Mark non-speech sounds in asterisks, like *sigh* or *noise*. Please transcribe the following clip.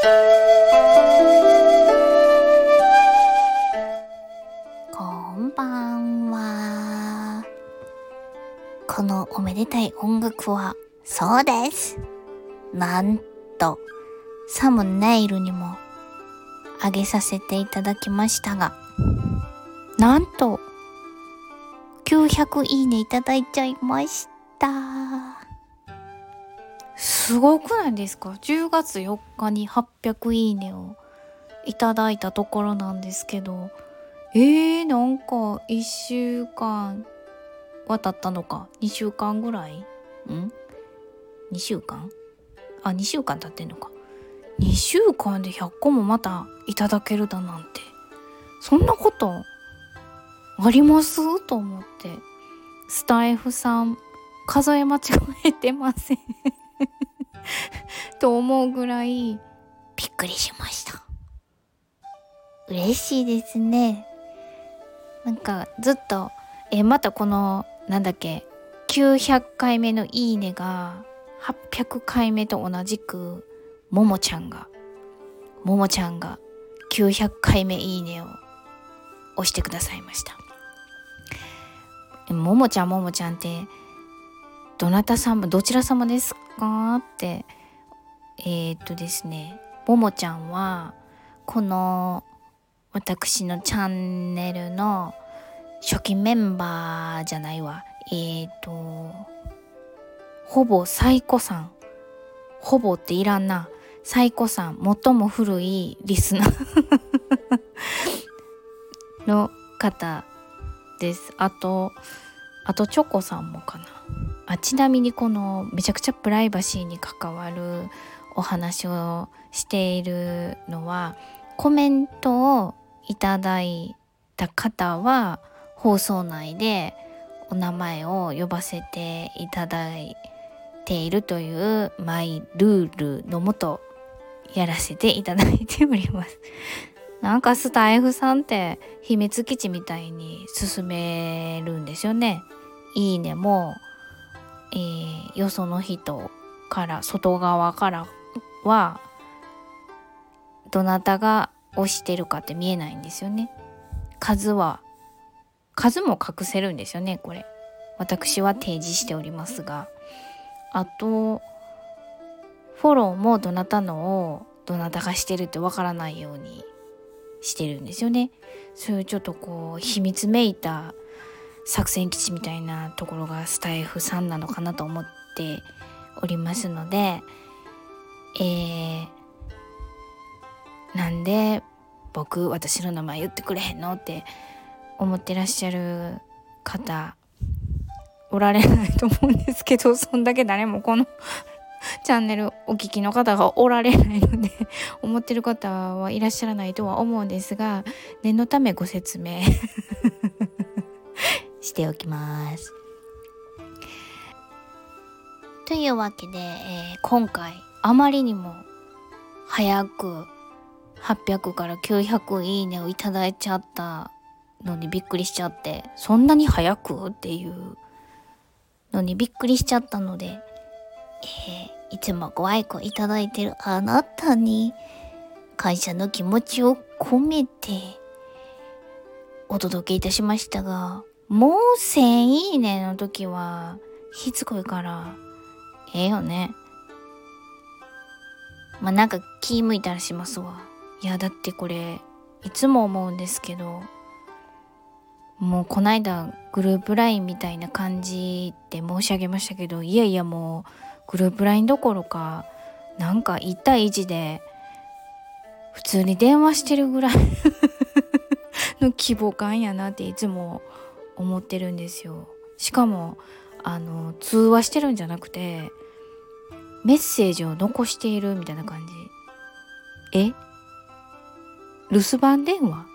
こんばんは。このおめでたい音楽は、そうです。なんと、サムネイルにも上げさせていただきましたが、なんと、900いいねいただいちゃいました。すごくないですか ?10 月4日に800いいねをいただいたところなんですけど、えー、なんか1週間は経ったのか？2週間ぐらい？ん ?2 週間？あ、2週間経ってんのか。2週間で100個もまたいただけるだなんて。そんなことあります？と思って。スタイフさん数え間違えてません *laughs* と思うぐらいびっくりしました。嬉しいですね。なんかずっと、え、またこの、なんだっけ、900回目のいいねが、800回目と同じく、ももちゃんが、ももちゃんが900回目いいねを押してくださいました。ももちゃんももちゃんって、どなた様、どちら様ですか？って、えー、っとですね、ももちゃんは、この私のチャンネルの初期メンバーじゃないわ。えっ、と、ほぼ最古さん。ほぼっていらんな。最古さん。最も古いリスナーの方です。あと、あとチョコさんもかな。あちなみにこのめちゃくちゃプライバシーに関わるお話をしているのはコメントをいただいた方は放送内でお名前を呼ばせていただいているというマイルールのもとやらせていただいております。なんかスタイフさんって秘密基地みたいに進めるんですよね。いいねも、えー、よその人から外側からはどなたが押してるかって見えないんですよね。数は数も隠せるんですよねこれ。私は提示しておりますがあとフォローもどなたのをどなたがしてるってわからないようにしてるんですよね。そういうちょっとこう秘密めいた作戦基地みたいなところがスタイフさんなのかなと思っておりますのでえー、なんで僕私の名前言ってくれへんのって思ってらっしゃる方おられないと思うんですけどそんだけ誰もこの *laughs* チャンネルお聞きの方がおられないので *laughs* 思ってる方はいらっしゃらないとは思うんですが念のためご説明。しておきます。というわけで、えー今回あまりにも早く800から900いいねをいただいちゃったのにびっくりしちゃってそんなに早くっていうのにびっくりしちゃったので、えーいつもご愛顧いただいてるあなたに感謝の気持ちを込めてお届けいたしましたがもう1000いいねの時はしつこいからええよね。まあなんか気向いたらしますわ。いやだってこれいつも思うんですけどもうこないだグループ LINE みたいな感じって申し上げましたけどいやいやもうグループ LINE どころかなんか1対1で普通に電話してるぐらい *laughs* の規模感やなっていつも思思ってるんですよ。しかもあの通話してるんじゃなくてメッセージを残しているみたいな感じ。え？留守番電話？